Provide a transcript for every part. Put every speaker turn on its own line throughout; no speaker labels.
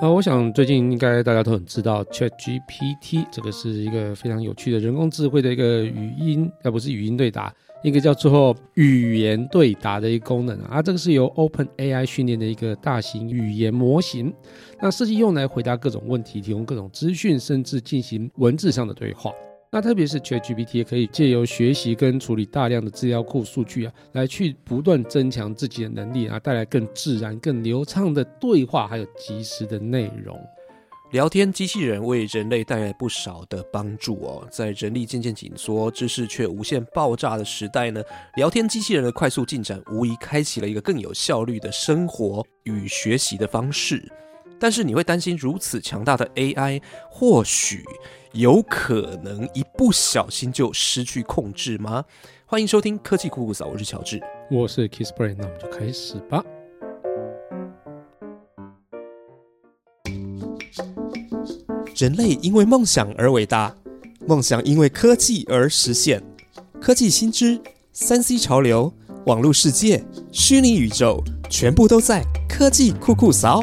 呃，我想最近应该大家都很知道 Chat GPT，这个是一个非常有趣的人工智慧的一个语音，而不是语音对答，一个叫做语言对答的一个功能啊。这个是由 Open AI 训练的一个大型语言模型，那设计用来回答各种问题，提供各种资讯，甚至进行文字上的对话。那特别是 ChatGPT 也可以借由学习跟处理大量的资料库数据啊，来去不断增强自己的能力啊，带来更自然、更流畅的对话，还有及时的内容。
聊天机器人为人类带来不少的帮助哦，在人力渐渐紧缩、知识却无限爆炸的时代呢，聊天机器人的快速进展，无疑开启了一个更有效率的生活与学习的方式。但是你会担心如此强大的 AI，或许？有可能一不小心就失去控制吗？欢迎收听科技酷酷嫂，我是乔治，
我是 Kissbrain，那我们就开始吧。
人类因为梦想而伟大，梦想因为科技而实现。科技新知、三 C 潮流、网络世界、虚拟宇宙，全部都在科技酷酷嫂。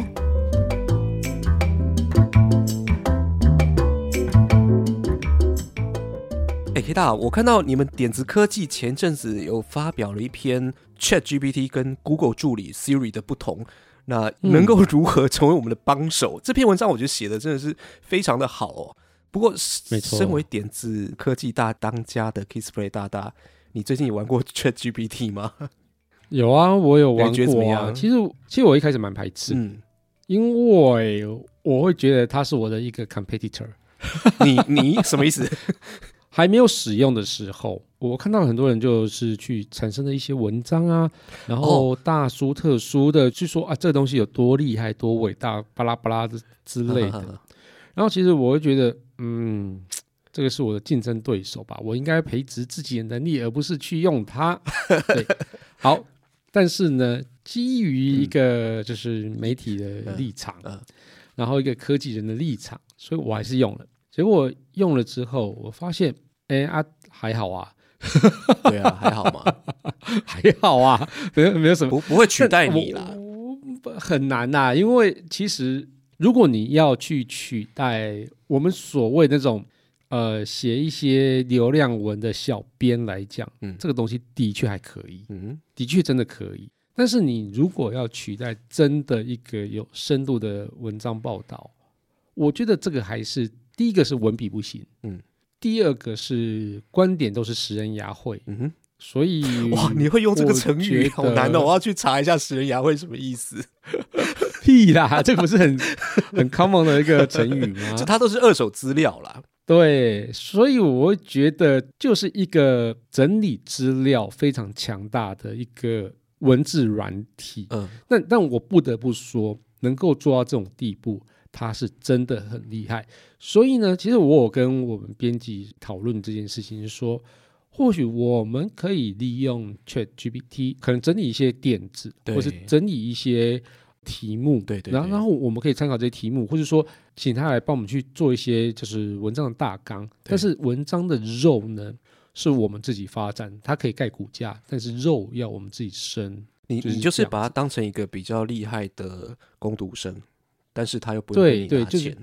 K 大，我看到你们点子科技前阵子有发表了一篇 Chat GPT 跟 Google 助理 Siri 的不同，那能够如何成为我们的帮手？这篇文章我觉得写的真的是非常的好哦。不过，身为点子科技大当家的 Kissplay 大大，你最近有玩过 Chat GPT 吗？
有啊，我有玩过啊。其实，其实我一开始蛮排斥，嗯，因为我会觉得他是我的一个 competitor。
你你什么意思？
还没有使用的时候，我看到很多人就是去产生了一些文章啊，然后大书特书的去说啊，这个东西有多厉害、多伟大，巴拉巴拉的之类的。然后其实我会觉得，嗯，这个是我的竞争对手吧，我应该培植自己的能力，而不是去用它。对，好，但是呢，基于一个就是媒体的立场，然后一个科技人的立场，所以我还是用了。结果用了之后，我发现，哎啊，还好啊，
对啊，还好嘛，
还好啊，没有没有什么。
不不会取代你啦，
很难呐，因为其实如果你要去取代我们所谓那种呃写一些流量文的小编来讲，嗯，这个东西的确还可以，嗯，的确真的可以，但是你如果要取代真的一个有深度的文章报道，我觉得这个还是。第一个是文笔不行，嗯，第二个是观点都是食人牙慧，嗯哼，所以
哇，你会用这个成语好难哦，我要去查一下食人牙慧什么意思？
屁啦，这不是很 很 common 的一个成语吗？
它都是二手资料啦。
对，所以我会觉得就是一个整理资料非常强大的一个文字软体，嗯，但但我不得不说，能够做到这种地步。他是真的很厉害，所以呢，其实我有跟我们编辑讨论这件事情，说或许我们可以利用 Chat GPT，可能整理一些点子，或是整理一些题目，
对对，
然后然后我们可以参考这些题目，或者说请他来帮我们去做一些就是文章的大纲，但是文章的肉呢是我们自己发展，它可以盖骨架，但是肉要我们自己生。
你你就是把它当成一个比较厉害的攻读生。但是他又不会给你拿钱，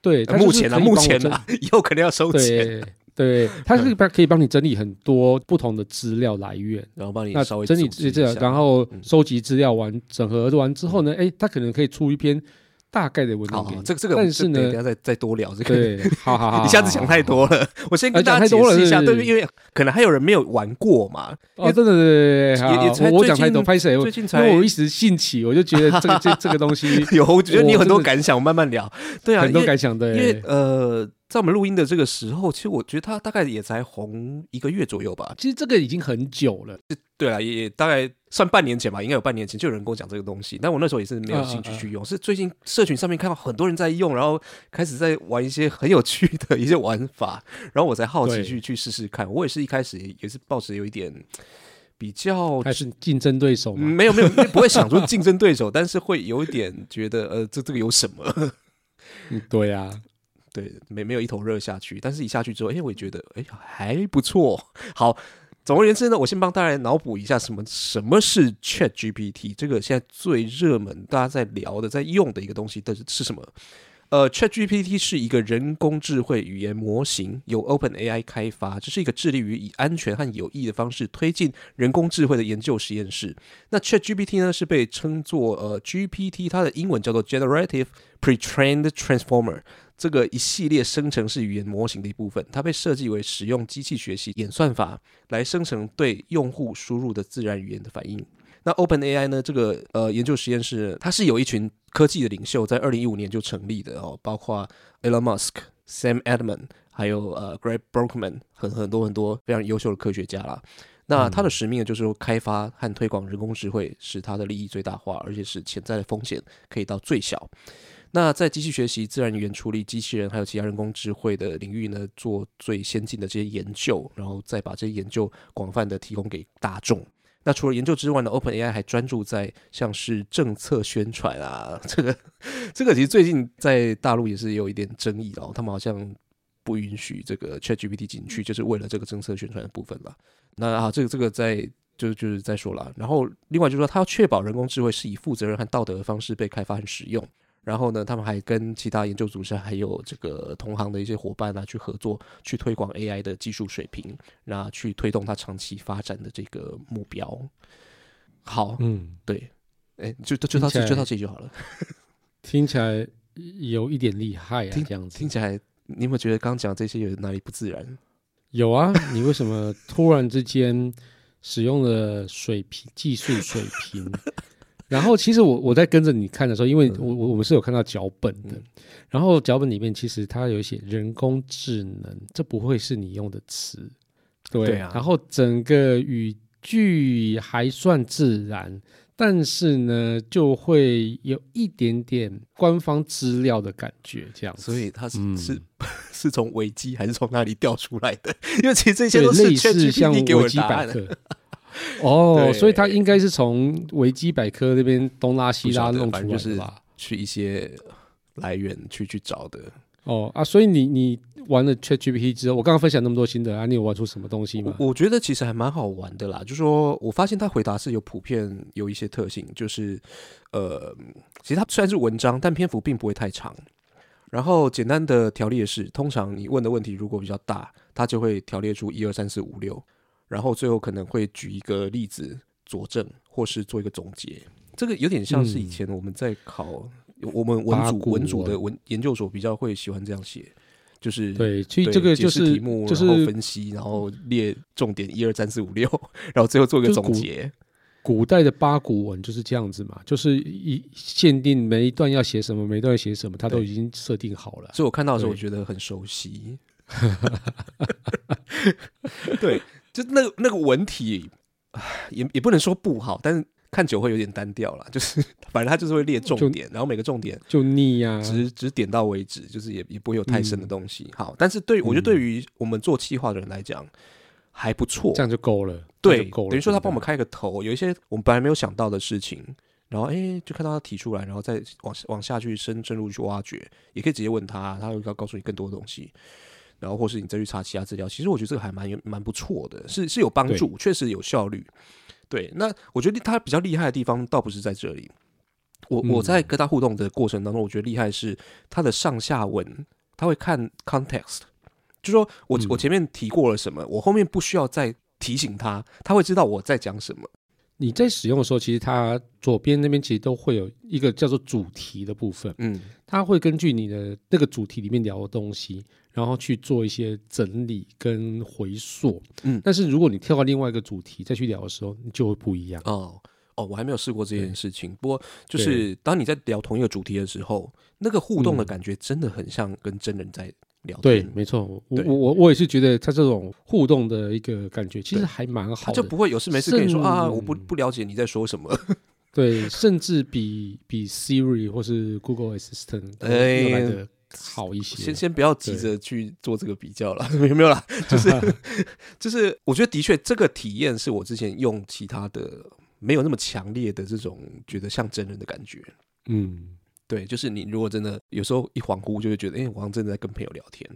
对，
目前呢，目前呢，以后肯定要收钱。
对，他是帮可以帮你整理很多不同的资料来源，
然后帮你稍微
整理这这，然后收集资料完，整合完之后呢，哎，他可能可以出一篇。大概的文章，
这个这个，
但是呢，
等下再再多聊这个。
对，好好好，
一 下子想太多了。我先跟大家解释一下，对，因为可能还有人没有玩过嘛。
哦，对对对对对，我讲太多，拍谁？最近才，因为我一时兴起，我就觉得这个这这个东西
有，我觉得你有很多感想，慢慢聊。对啊，
很多感想对，
因为呃。在我们录音的这个时候，其实我觉得他大概也才红一个月左右吧。
其实这个已经很久了。
对啊，也大概算半年前吧，应该有半年前就有人跟我讲这个东西。但我那时候也是没有兴趣去用，是最近社群上面看到很多人在用，然后开始在玩一些很有趣的一些玩法，然后我才好奇去去试试看。我也是一开始也是抱持有一点比较，
还是竞争对手？
没有没有，不会想说竞争对手，但是会有一点觉得呃，这这个有什么？
对呀。
对，没没有一头热下去，但是一下去之后，哎，我也觉得，哎，还不错。好，总而言之呢，我先帮大家脑补一下什么什么是 Chat GPT，这个现在最热门，大家在聊的、在用的一个东西，但是是什么？呃，Chat GPT 是一个人工智慧语言模型，由 Open AI 开发，这是一个致力于以安全和有益的方式推进人工智慧的研究实验室。那 Chat GPT 呢，是被称作呃 GPT，它的英文叫做 Generative Pre-trained Transformer，这个一系列生成式语言模型的一部分。它被设计为使用机器学习演算法来生成对用户输入的自然语言的反应。那 Open AI 呢？这个呃研究实验室，它是有一群科技的领袖在二零一五年就成立的哦，包括 Elon Musk、Sam Altman，还有呃 Greg Brockman，很很多很多非常优秀的科学家啦。那它的使命呢，就是说开发和推广人工智慧，使它的利益最大化，而且使潜在的风险可以到最小。那在机器学习、自然语言处理、机器人还有其他人工智慧的领域呢，做最先进的这些研究，然后再把这些研究广泛的提供给大众。那除了研究之外呢，Open AI 还专注在像是政策宣传啊，这个这个其实最近在大陆也是有一点争议哦，他们好像不允许这个 ChatGPT 进去，就是为了这个政策宣传的部分吧。那啊，这个这个在就就是再说了，然后另外就是说，他要确保人工智慧是以负责任和道德的方式被开发和使用。然后呢，他们还跟其他研究组织还有这个同行的一些伙伴啊，去合作，去推广 AI 的技术水平，那去推动它长期发展的这个目标。好，嗯，对，哎，就就到这就到这里就好了。
听起来有一点厉害啊，这样子
听起来，你有没有觉得刚刚讲这些有哪里不自然？
有啊，你为什么突然之间使用了水平技术水平？然后，其实我我在跟着你看的时候，因为我我我们是有看到脚本的，然后脚本里面其实它有写人工智能，这不会是你用的词，对啊。然后整个语句还算自然，但是呢，就会有一点点官方资料的感觉，这样。
所以它是是 是从维基还是从哪里调出来的？因为其实这些都是
类似像维基百科。哦，所以他应该是从维基百科那边东拉西拉弄出来
的吧？去一些来源去去找的。
哦啊，所以你你玩了 ChatGPT 之后，我刚刚分享那么多心得啊，你有玩出什么东西吗？
我觉得其实还蛮好玩的啦。就说我发现他回答是有普遍有一些特性，就是呃，其实它虽然是文章，但篇幅并不会太长。然后简单的条列式，通常你问的问题如果比较大，它就会条列出一二三四五六。然后最后可能会举一个例子佐证，或是做一个总结。这个有点像是以前我们在考我们文组文组的文研究所比较会喜欢这样写，就是
对，所以这个就是
题目，然后分析，然后列重点一二三四五六，然后最后做一个总结。
古代的八股文就是这样子嘛，就是一限定每一段要写什么，每一段要写什么，它都已经设定好了。
所以我看到的时候，我觉得很熟悉。对。就那个那个文体，也也不能说不好，但是看久会有点单调了。就是反正他就是会列重点，然后每个重点
就腻呀，
只只点到为止，就是也也不会有太深的东西。好，但是对我觉得对于我们做企划的人来讲还不错，
这样就够了。
对，
等
于说他帮我们开个头，有一些我们本来没有想到的事情，然后哎就看到他提出来，然后再往往下去深深入去挖掘，也可以直接问他，他会要告诉你更多的东西。然后或是你再去查其他资料，其实我觉得这个还蛮有蛮不错的，是是有帮助，确实有效率。对，那我觉得他比较厉害的地方倒不是在这里。我我在跟他互动的过程当中，我觉得厉害是他的上下文，他会看 context，就说我我前面提过了什么，我后面不需要再提醒他，他会知道我在讲什么。
你在使用的时候，其实它左边那边其实都会有一个叫做主题的部分，嗯，它会根据你的那个主题里面聊的东西，然后去做一些整理跟回溯，嗯，但是如果你跳到另外一个主题再去聊的时候，你就会不一样。
哦哦，我还没有试过这件事情，不过就是当你在聊同一个主题的时候，那个互动的感觉真的很像跟真人在。
聊对，没错，我我我我也是觉得他这种互动的一个感觉，其实还蛮好的，
就不会有事没事跟你说啊，我不不了解你在说什么。
对，甚至比比 Siri 或是 Google Assistant 来的好一些。
先先不要急着去做这个比较了，有没有啦？就 是就是，我觉得的确这个体验是我之前用其他的没有那么强烈的这种觉得像真人的感觉。嗯。对，就是你如果真的有时候一恍惚，就会觉得，哎，我好像真的在跟朋友聊天。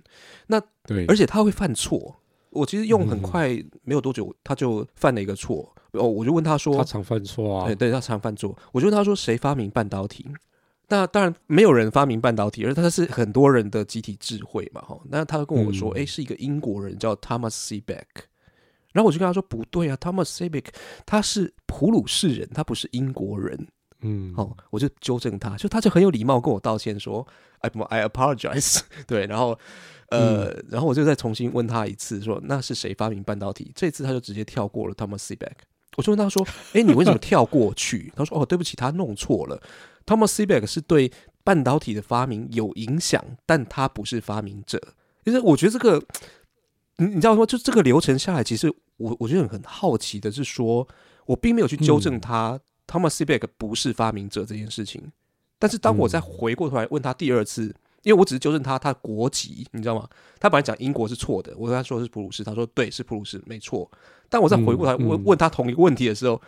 那
对，
而且他会犯错，我其实用很
嗯
快，没有多久，他就犯了一个错。哦，我就问他说
他，常犯错啊
对，，对，他常犯错。我就问他说，谁发明半导体？那当然没有人发明半导体，而它是很多人的集体智慧嘛，哈。那他跟我说，
嗯
诶，是一个英国人叫 Thomas Sebeck。然后我就跟他说，不对啊，Thomas Sebeck 他是普鲁士人，他不是英国人。
嗯，
哦，我就纠正他，就他就很有礼貌跟我道歉说，I I apologize。对，然后呃，
嗯
然后我就再重新问他一次，说那是谁发明半导体？这次他就直接跳过了 Thomas Sebeck。我就问他说，诶，你为什么跳过去？他说，哦，对不起，他弄错了。Thomas Sebeck 是对半导体的发明有影响，但他不是发明者。其实我觉得这个，你你知道吗？就这个流程下来，其实我我觉得很好奇的是说，我并没有去纠正
嗯
他、Thomas Sebeck 不是发明者这件事情。但是当我再
嗯
回过头来问他第二次，因为我只是纠正他他的国籍，你知道吗？他本来讲英国是错的，我跟他说是普鲁士，他说对是普鲁士，没错。但我再回过头来问、问他同一个问题的时候，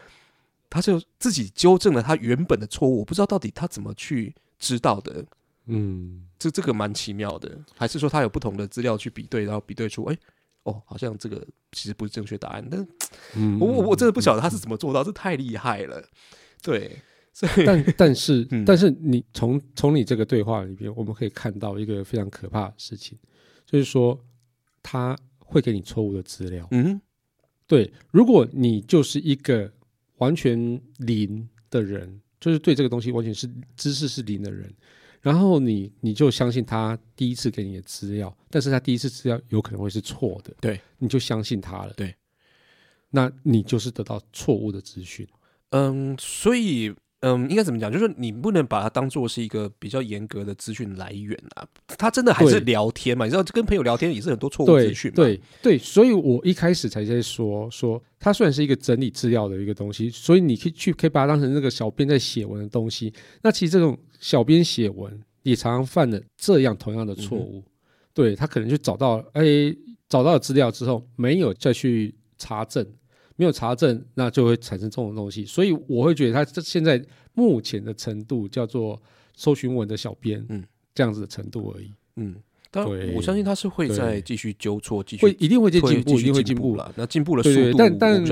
他就自己纠正了他原本的错误。我不知道到底他怎么去知道的，
嗯，
这这个蛮奇妙的，还是说他有不同的资料去比对，然后比对出，哎、哦，好像这个其实不是正确答案。但
嗯
我我我真的不晓得他是怎么做到，这太厉害了。对，所以
但但是、
嗯
但是你从从你这个对话里边，我们可以看到一个非常可怕的事情，就是说他会给你错误的资料。
嗯
对，如果你就是一个完全零的人，就是对这个东西完全是知识是零的人，然后你你就相信他第一次给你的资料，但是他第一次资料有可能会是错的，
对，
你就相信他了，
对，
那你就是得到错误的资讯。
嗯，所以嗯，应该怎么讲？就是你不能把它当做是一个比较严格的资讯来源啊。他真的还是聊天嘛？你知道，跟朋友聊天也是很多错误
对
资讯嘛。
对对，所以我一开始才在说说，它虽然是一个整理资料的一个东西，所以你可以去可以把它当成那个小编在写文的东西。那其实这种小编写文也常常犯了这样同样的错误。对他可能就找到哎找到了资料之后，没有再去查证，没有查证，那就会产生这种东西。所以我会觉得他这现在目前的程度叫做搜寻文的小编，
嗯，
这样子的程度而已。
嗯，当然我相信他是会
对
再继续纠错，继续
会一定会进步，一定会进步。
进了。那进步的速度，
但但。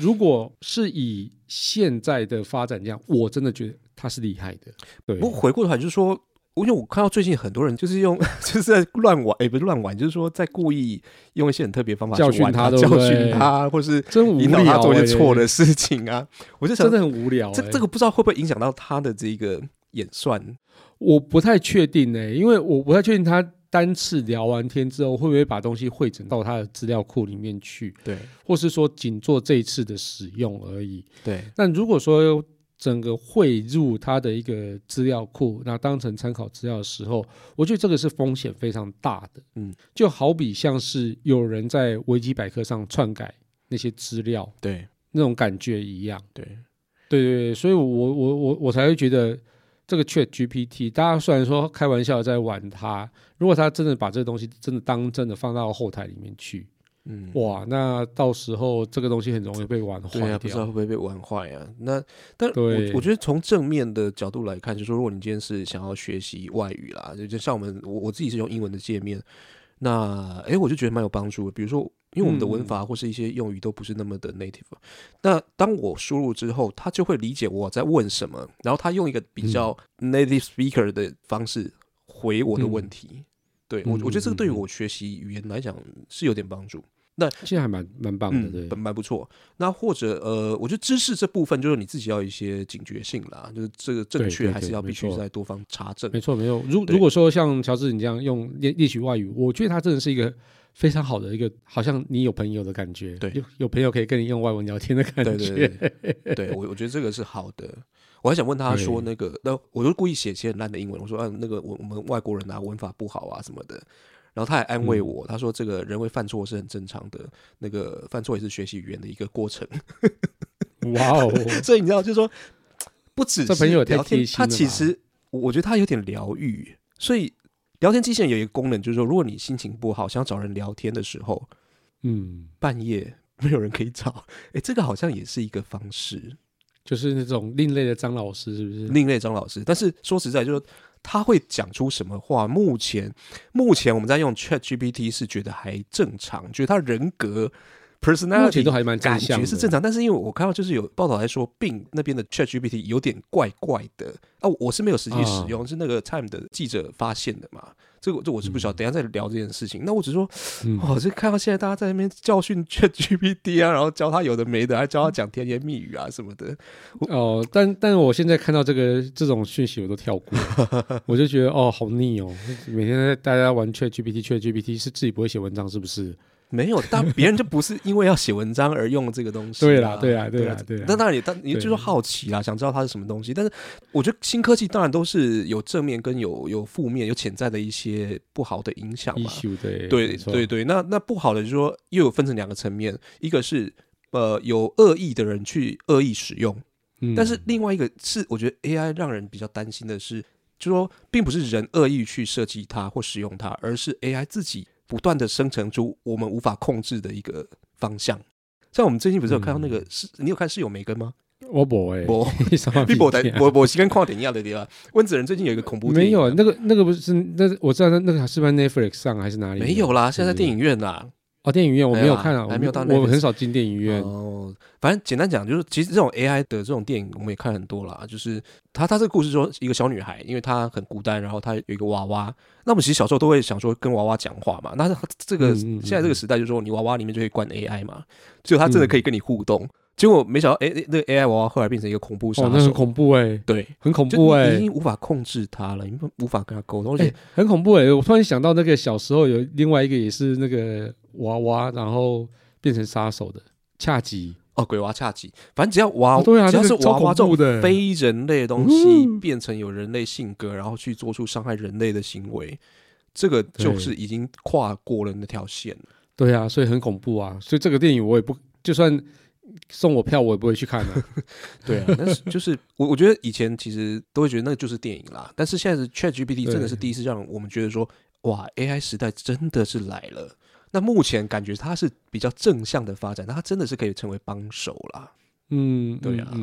如果是以现在的发展这样，我真的觉得他是厉害的。对，
不过回过头来就是说，因为我看到最近很多人就是用 就是在乱玩，也、不是乱玩，就是说在故意用一些很特别方法
教训
他，教训他，或是
真无
引导他
聊、
做一
欸，
些错的事情啊。我就想
真的很无聊、欸。
这这个不知道会不会影响到他的这个演算？
我不太确定呢、因为我不太确定他单次聊完天之后会不会把东西汇整到他的资料库里面去，
对
或是说仅做这一次的使用而已。
对，
那如果说整个汇入他的一个资料库，那当成参考资料的时候，我觉得这个是风险非常大的。
嗯，
就好比像是有人在维基百科上篡改那些资料
对
那种感觉一样。
对，
对对对，所以我我我我才会觉得这个 Chat GPT，大家虽然说开玩笑在玩它，如果他真的把这个东西真的当真的放到后台里面去，
嗯，
哇，那到时候这个东西很容易被玩坏
对啊，不知道。会不会被玩坏啊？那但我我觉得从正面的角度来看，就是说，如果你今天是想要学习外语啦，就就像我们我我自己是用英文的界面，那诶，我就觉得蛮有帮助的。比如说，因为我们的文
嗯
法或是一些用语都不是那么的 native，、那当我输入之后，他就会理解我在问什么，然后他用一个比较
嗯
native speaker 的方式回我的问题。对我，
嗯
我觉得这个对于我学习语言来讲是有点帮助。
现在还蛮蛮棒的，
蛮蛮不错。那或者呃，我觉得知识这部分就是你自己要有一些警觉性啦，就是这个正确还是要必须在多方查证。
没错没错。如如果说像乔治你这样用练练习外语，我觉得他真的是一个非常好的一个，好像你有朋友的感觉，
对
有有朋友可以跟你用外文聊天的感
对
觉。
对对，对我我觉得这个是好的。我还想问他说那个，那我就故意写一些很烂的英文，我说啊，那个我我们外国人啊，文法不好啊什么的。然后他还安慰
嗯
我，他说这个人会犯错是很正常的，那个犯错也是学习语言的一个过程。
哇哦，
所以你知道，就是说，不只是
朋友
聊天他其实我我觉得他有点疗愈。所以聊天机器人有一个功能，就是说，如果你心情不好，想找人聊天的时候，
嗯，
半夜没有人可以找，诶，这个好像也是一个方式。
就是那种另类的张老师，是不是？
另类张老师，但是说实在，就是说他会讲出什么话？目前目前我们在用 Chat GPT 是觉得还正常，觉得他人格。Personality
都还蛮
感觉是正常，但是因为我看到就是有报道来说，病那边的 Chat GPT 有点怪怪的。啊，我是没有实际使用，是那个 Time 的记者发现的嘛，这个这我是不晓得，等下再聊这件事情。那我只说，哦，这看到现在大家在那边教训 Chat GPT 啊，然后教他有的没的，还教他讲甜言蜜语啊什么的。
哦，但但我现在看到这个这种讯息，我都跳过，我就觉得哦，好腻哦，每天大家玩 Chat GPT，Chat GPT 是自己不会写文章是不是？
没有，但 别人就不是因为要写文章而用这个东西。
对啦，对啦，对啦，对。
那当然也，但你就是好奇啦，想知道它是什么东西。但是我觉得新科技当然都是有正面跟有有负面、有潜在的一些不好的影响嘛。
对
对对对。那那不好的就是说，又有分成两个层面，一个是呃有恶意的人去恶意使用，但是另外一个是我觉得 AI 让人比较担心的是，就说并不是人恶意去设计它或使用它，而是 AI 自己。不断的生成出我们无法控制的一个方向，像我们最近不是有看到那个是，你有看室友梅根吗？
我不哎，
我你不在我我是跟矿点一样的地方。温子仁最近有一个恐怖
没有那个那个不是那我知道那那个是不是 Netflix 上还是哪里？
没有啦，现在在电影院啦。
哦，电影院我没有看
啊，还没有到。
我很少进电影院。
哦，反正简单讲，就是其实这种 AI 的这种电影，我们也看很多啦。就是他他这个故事说，一个小女孩，因为她很孤单，然后她有一个娃娃。那我们其实小时候都会想说跟娃娃讲话嘛。那这个现在这个时代，就是说你娃娃里面就可以灌 AI 嘛，只有它真的可以跟你互动。结果没想到，哎，那个 AI 娃娃后来变成一个恐怖杀手，
很恐怖哎，
对，
很恐怖哎，
已经无法控制它了，因为无法跟它沟通，而且
很恐怖哎。我突然想到，那个小时候有另外一个也是那个娃娃，然后变成杀手的恰吉
哦，鬼娃恰吉，反正只要娃，
对啊，
只要是娃娃这种
的
非人类的东西变成有人类性格，然后去做出伤害人类的行为，这个就是已经跨过了那条线了。
对啊，所以很恐怖啊。所以这个电影我也不就算。送我票，我也不会去看的。
对啊，但是就是我，我觉得以前其实都会觉得那就是电影啦。但是现在是 Chat GPT，真的是第一次让我们觉得说，哇，AI 时代真的是来了。那目前感觉它是比较正向的发展，那它真的是可以成为帮手啦。
嗯，
对啊。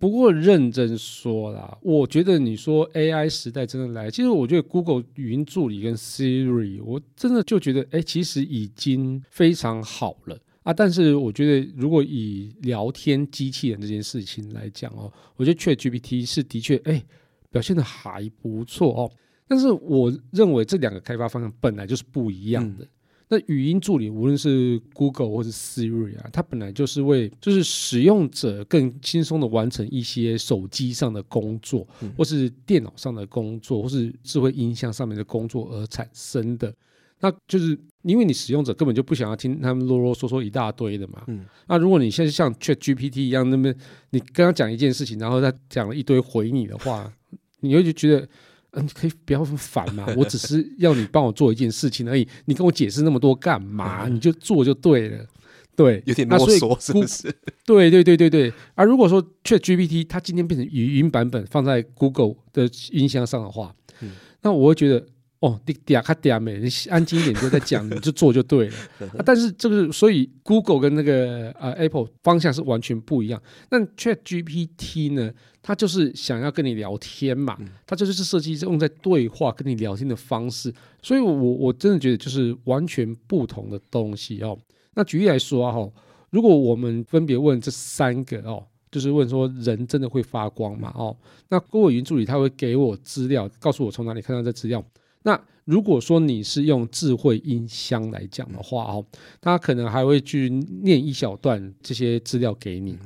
不过认真说啦，我觉得你说 AI 时代真的来，其实我觉得 Google 语音助理跟 Siri，我真的就觉得，哎，其实已经非常好了。啊，但是我觉得，如果以聊天机器人这件事情来讲哦，我觉得 Chat GPT 是的确哎表现的还不错哦。但是我认为这两个开发方向本来就是不一样的。那语音助理无论是 Google 或是 Siri 啊，它本来就是为就是使用者更轻松的完成一些手机上的工作，或是电脑上的工作，或是智慧音箱上面的工作而产生的。那就是因为你使用者根本就不想要听他们啰啰嗦嗦一大堆的嘛。嗯。那如果你现在像 Chat GPT 一样，那么你跟他讲一件事情，然后他讲了一堆回你的话，你会就觉得，嗯，可以不要烦嘛？我只是要你帮我做一件事情而已，你跟我解释那么多干嘛？你就做就对了。对，
有点啰嗦，是不是？
对对对对对。而如果说 Chat GPT 它今天变成语音版本放在 Google 的音箱上的话，嗯那我会觉得。哦，你嗲卡嗲美，你安静一点就在讲，你就做就对了。但是这个，所以 Google 跟那个呃 Apple 方向是完全不一样。那 Chat GPT 呢，它就是想要跟你聊天嘛，它就是设计用在对话跟你聊天的方式。所以我我真的觉得就是完全不同的东西哦。那举例来说哈，如果我们分别问这三个哦，就是问说人真的会发光吗？哦，那 Google 语音助理他会给我资料，告诉我从哪里看到这资料。那如果说你是用智慧音箱来讲的话哦，它可能还会去念一小段这些资料给你。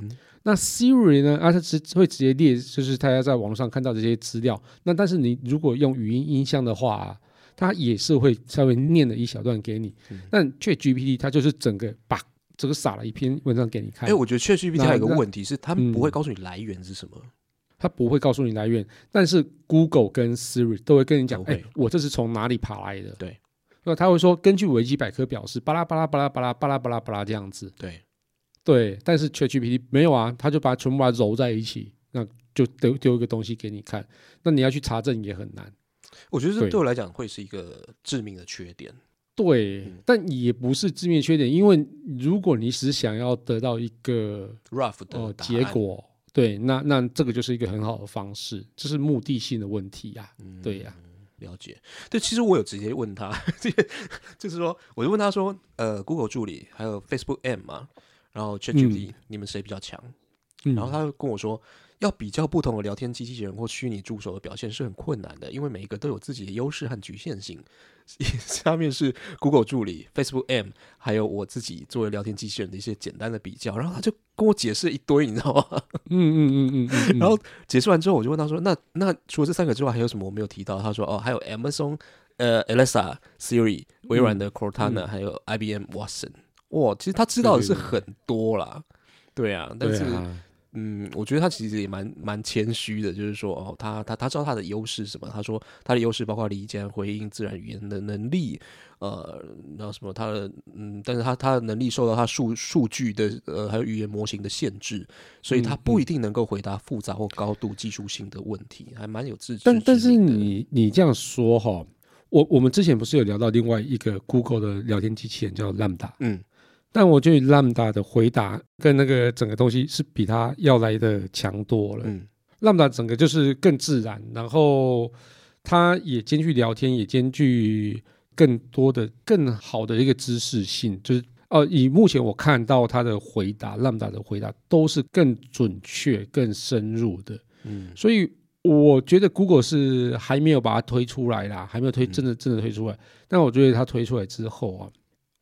那 Siri 呢？啊，它直会直接列，就是大家在网络上看到这些资料。那但是你如果用语音音箱的话，它也是会稍微念了一小段给你。但 ChatGPT 它就是整个把这个撒了一篇文章给你看。
哎，我觉得 ChatGPT 还有一个问题是，他们不会告诉你来源是什么。
它不会告诉你来源，但是 Google 跟 Siri 都会跟你讲，哎，我这是从哪里爬来的？
对，
那他会说，根据维基百科表示，巴拉巴拉巴拉巴拉巴拉巴拉巴拉这样子。
对，
对，但是 ChatGPT 没有啊，他就把全部把它揉在一起，那就丢丢一个东西给你看，那你要去查证也很难。
我觉得这对我来讲会是一个致命的缺点。
对，但也不是致命缺点，因为如果你只想要得到一个
rough 的
结果。对，那那这个就是一个很好的方式，这是目的性的问题呀、对呀、
了解，对，其实我有直接问他，这个就是说，我就问他说，呃，Google 助理还有 Facebook M 嘛，然后 ChatGPT，、你们谁比较强？
嗯，
然后他就跟我说，要比较不同的聊天机器人或虚拟助手的表现是很困难的，因为每一个都有自己的优势和局限性。下面是 Google 助理、Facebook M，还有我自己作为聊天机器人的一些简单的比较，然后他就跟我解释一堆，你知道吗？
嗯嗯嗯嗯嗯嗯，
然后解释完之后，我就问他说：“那那除了这三个之外，还有什么我没有提到？”他说：“哦，还有 Amazon 呃 Alexa、Siri、微软的 Cortana，、还有 IBM Watson。哇，其实他知道的是很多啦。对啊，但是、嗯，我觉得他其实也蛮蛮谦虚的，就是说哦，他他他知道他的优势是什么。他说他的优势包括理解回应自然语言的能力，呃，然后什么他的嗯，但是他他的能力受到他数数据的呃还有语言模型的限制，所以他
嗯
不一。定能够回答复杂或高度技术性的问题，还蛮有自知
但但是你你这样说哈，我我们之前不是有聊到另外一个 Google 的聊天机器人叫 Lambda，
嗯
但我觉得 Lambda 的回答跟那个整个东西是比它要来的强多了。
嗯
Lambda 整个就是更自然，然后它也兼具聊天，也兼具更多的、更好的一个知识性，就是。呃，以目前我看到它的回答，Lambda 的回答都是更准确、更深入的。
嗯
所以我觉得 Google 是还没有把它推出来啦，还没有推真的真的推出来。但我觉得它推出来之后啊，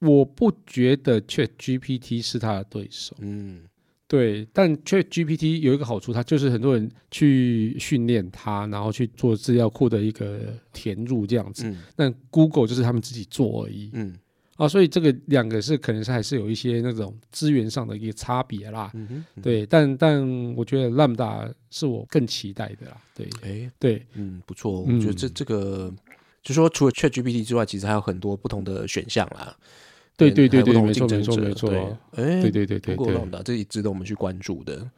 我不觉得 Chat GPT 是他的对手。
嗯
对，但 Chat GPT 有一个好处，它就是很多人去训练它，然后去做资料库的一个填入这样子。
嗯
但 Google 就是他们自己做而已
嗯
啊，所以这个两个是可能是还是有一些那种资源上的一个差别啦。
嗯哼，嗯，
对，但但我觉得 Lambda 是我更期待的啦。对
哎，
对，
嗯，不错，我
嗯
觉得这这个。就说除了 Chat GPT 之外，其实还有很多不同的选项啦。
对对对对，没错没错没错，
对，哎，
对对对对
Google
对
这也值得我们去关注的。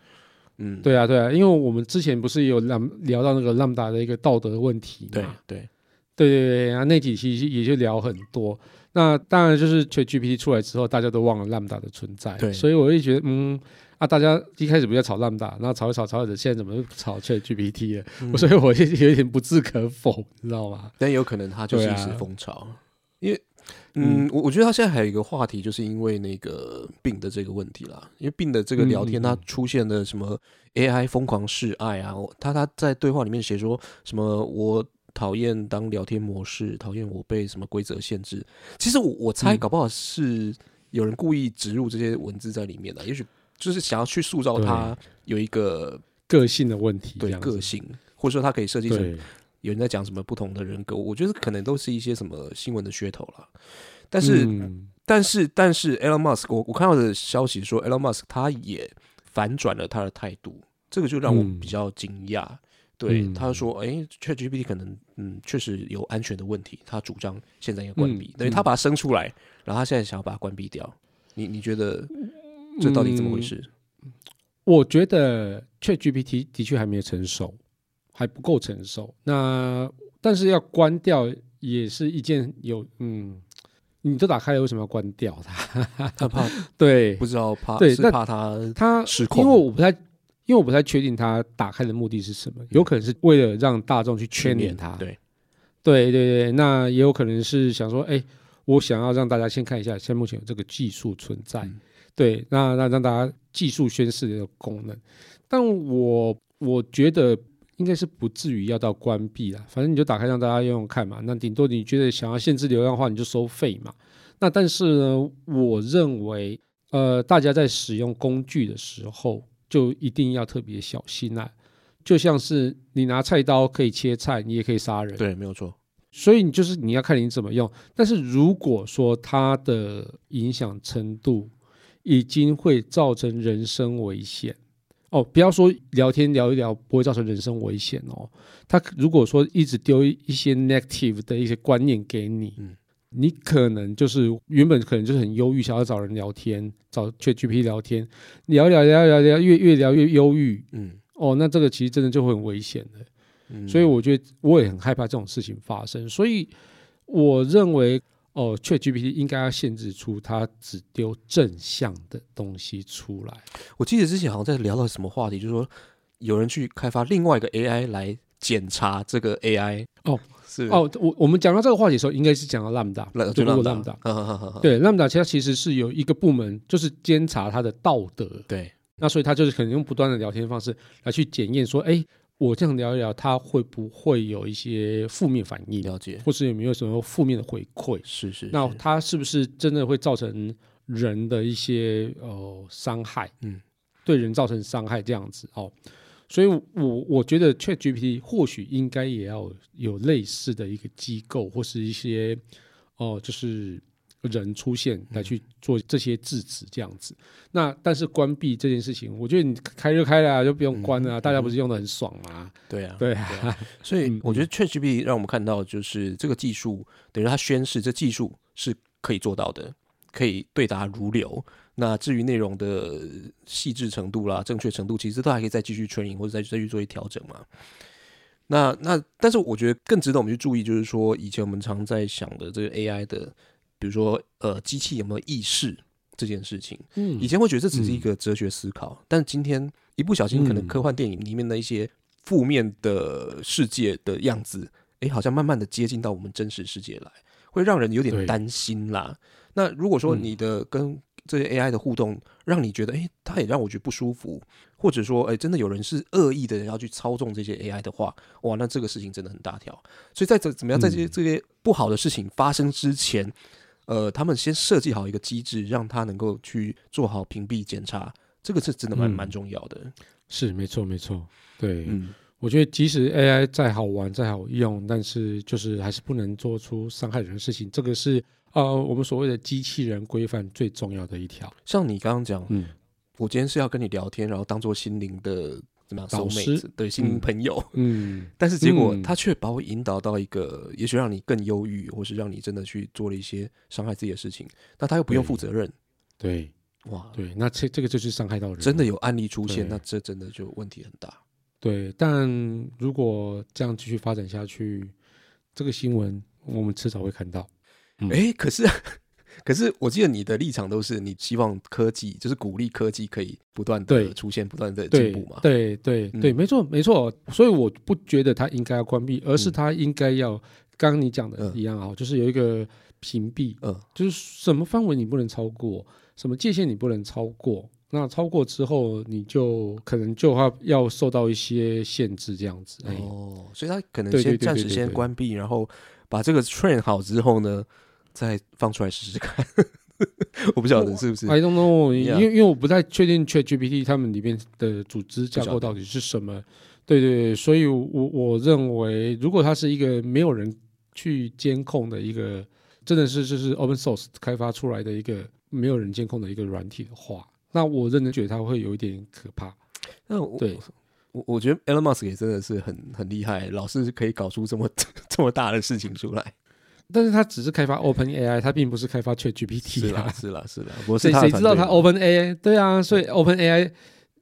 嗯，
对啊对啊，因为我们之前不是有聊聊到那个 Lambda 的一个道德问题
对
嘛？
对，
对对对，然后那几期也就聊很多。那当然就是 ChatGPT 出来之后，大家都忘了 Lambda 的存在，
对
所以我就觉得，嗯啊，大家一开始不要炒 Lambda，然后炒一炒炒着，现在怎么又炒 ChatGPT 了？
嗯
所以我就有点不置可否，你知道吗？
但有可能它就是
对啊
一时风潮，因为。嗯，我我觉得他现在还有一个话题，就是因为那个病的这个问题啦。因为病的这个聊天，
嗯嗯嗯。
它出现了什么 AI 疯狂示爱啊，他他在对话里面写说什么我讨厌当聊天模式，讨厌我被什么规则限制。其实我我猜，
嗯。
搞不好是有人故意植入这些文字在里面的，也许就是想要去塑造他有一个
个性的问题，
对个性，或者说他可以设计成
对，
有人在讲什么不同的人格，我觉得可能都是一些什么新闻的噱头啦。但是，
嗯
但是，但是，Elon Musk，我我看到的消息说，Elon Musk 他也反转了他的态度，这个就让我
嗯
比较惊讶。对，
嗯
他说，哎、c h a t GPT 可能，嗯，确实有安全的问题，他主张现在应该关闭，
嗯
等于他把它生出来，然后他现在想要把它关闭掉。你你觉得这到底怎么回事？
我觉得 ChatGPT 的确还没有成熟，还不够成熟。那但是要关掉也是一件有嗯，你都打开了，为什么要关掉它？
他怕
对
不知道怕
对那
怕它
它
失控
因为我不太，因为我不太确定它打开的目的是什么，有可能是为了让大众去圈
训练
练它。
对，
对对对，那也有可能是想说，哎，我想要让大家先看一下，现在目前有这个技术存在，
嗯
对，那那让大家技术宣示的功能，但我我觉得应该是不至于要到关闭啦，反正你就打开让大家用用看嘛，那顶多你觉得想要限制流量的话，你就收费嘛。那但是呢，我认为，呃，大家在使用工具的时候，就一定要特别小心啦、就像是你拿菜刀可以切菜，你也可以杀人，
对，没有错。
所以你就是你要看你怎么用。但是如果说它的影响程度已经会造成人身危险，哦，不要说聊天聊一聊不会造成人身危险哦。他如果说一直丢一些 negative 的一些观念给你，
嗯
你可能就是原本可能就是很忧郁，想要找人聊天，找 ChatGPT 聊天，聊一聊聊聊聊，越越聊越忧郁
嗯
哦，那这个其实真的就会很危险的。
嗯，
所以我觉得我也很害怕这种事情发生，所以我认为，哦，ChatGPT 应该要限制出它只丢正向的东西出来。
我记得之前好像在聊到什么话题，就是说有人去开发另外一个 AI 来检查这个 AI。
哦，
是
哦，我我们讲到这个话题的时候，应该是讲到 Lambda，就 Lambda。
Lambda，
对，Lambda 其实其实是有一个部门，就是监察它的道德。
对，
那所以他就是可能用不断的聊天方式来去检验，说，哎，我这样聊一聊，他会不会有一些负面反应，
了解，
或是有没有什么负面的回馈？
是是，
那他是不是真的会造成人的一些呃伤害？
嗯，
对人造成伤害这样子哦。所以，我我觉得 Chat GPT 或许应该也要有类似的一个机构，或是一些哦，就是人出现来去做这些制止这样子。那但是关闭这件事情，我觉得你开就开了，就不用关了。大家不是用的很爽吗？
对啊，
对啊。
所以我觉得 Chat GPT 让我们看到，就是这个技术等于它宣示这技术是可以做到的，可以对答如流。那至于内容的细致程度啦、正确程度，其实都还可以再继续 training 或者再再去做一些调整嘛。那那，但是我觉得更值得我们去注意，就是说以前我们常在想的这个 AI 的，比如说呃，机器有没有意识这件事情。嗯，以前会觉得这只是一个哲学思考，但今天一不小心，可能科幻电影里面的一些负面的世界的样子，哎，好像慢慢的接近到我们真实世界来，会让人有点担心啦。那如果说你的跟这些 AI 的互动让你觉得，哎，它也让我觉得不舒服，或者说，哎，真的有人是恶意的要去操纵这些 AI 的话，哇，那这个事情真的很大条。所以在怎怎么样，在这些这些不好的事情发生之前，呃，他们先设计好一个机制，让他能够去做好屏蔽检查，这个是真的蛮蛮重要的。
是，没错，没错。对，嗯，我觉得即使 AI 再好玩、再好用，但是就是还是不能做出伤害人的事情，这个是。呃，我们所谓的机器人规范最重要的一条，
像你刚刚讲，嗯，我今天是要跟你聊天，然后当做心灵的怎么样
导师，
对，心灵朋友，嗯，但是结果他却把我引导到一个，也许让你更忧郁，或是让你真的去做了一些伤害自己的事情，那他又不用负责任，
对，哇，对，那这这个就是伤害到人，
真的有案例出现，那这真的就问题很大，
对，但如果这样继续发展下去，这个新闻我们迟早会看到。
哎，可是，可是，我记得你的立场都是你希望科技，就是鼓励科技可以不断的出现，不断的进步嘛？
对对对，没错没错。所以我不觉得它应该要关闭，而是它应该要，刚刚你讲的一样啊，就是有一个屏蔽，嗯，就是什么范围你不能超过，什么界限你不能超过，那超过之后你就可能就要要受到一些限制，这样子。
哦，所以它可能先暂时先关闭，然后把这个 train 好之后呢？再放出来试试看，我不晓得是不是。
I don't know，因为因为我不太确定 ChatGPT 他们里面的组织架构到底是什么。对对，所以我我认为，如果它是一个没有人去监控的一个，真的是就是 open source 开发出来的一个没有人监控的一个软体的话，那我认真觉得它会有一点可怕。
那对我我觉得 Elon Musk 也真的是很很厉害，老是可以搞出这么 这么大的事情出来。
但是他只是开发 Open AI，他并不是开发 Chat GPT
是啦，是啦，是啦。
谁谁知道他 Open AI？对啊，所以 Open AI，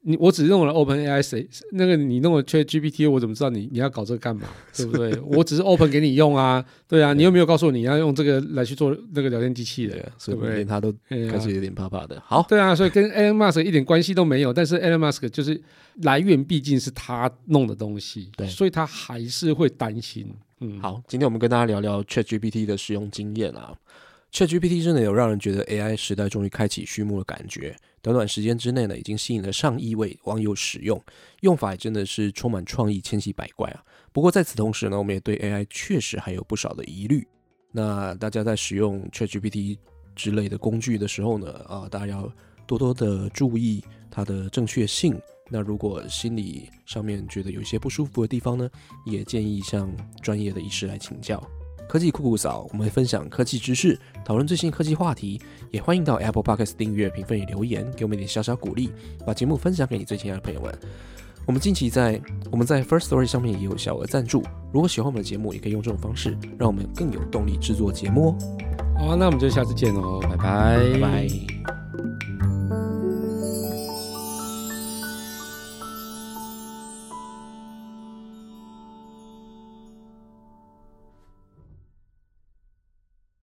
你我只用了 Open AI，谁那个你弄了 Chat GPT，我怎么知道你你要搞这个干嘛？对不对？我只是 Open 给你用啊，对啊，你又没有告诉我你要用这个来去做那个聊天机器人，
对不对？他都开始有点怕怕的。好，
对啊，所以跟 Elon Musk 一点关系都没有。但是 Elon Musk 就是来源毕竟是他弄的东西，对，所以他还是会担心。
嗯，好，今天我们跟大家聊聊 Chat GPT 的使用经验啊。Chat GPT 真的有让人觉得 AI 时代终于开启序幕的感觉。短短时间之内呢，已经吸引了上亿位网友使用，用法也真的是充满创意，千奇百怪啊。不过在此同时呢，我们也对 AI 确实还有不少的疑虑。那大家在使用 Chat GPT 之类的工具的时候呢，啊，大家要多多的注意它的正确性。那如果心理上面觉得有一些不舒服的地方呢，也建议向专业的医师来请教。科技酷酷嫂，我们会分享科技知识，讨论最新科技话题，也欢迎到 Apple Podcast 订阅、评分与留言，给我们一点小小鼓励，把节目分享给你最亲爱的朋友们。我们近期在我们在 First Story 上面也有小额赞助，如果喜欢我们的节目，也可以用这种方式，让我们更有动力制作节目哦。
好，那我们就下次见喽，拜拜
拜。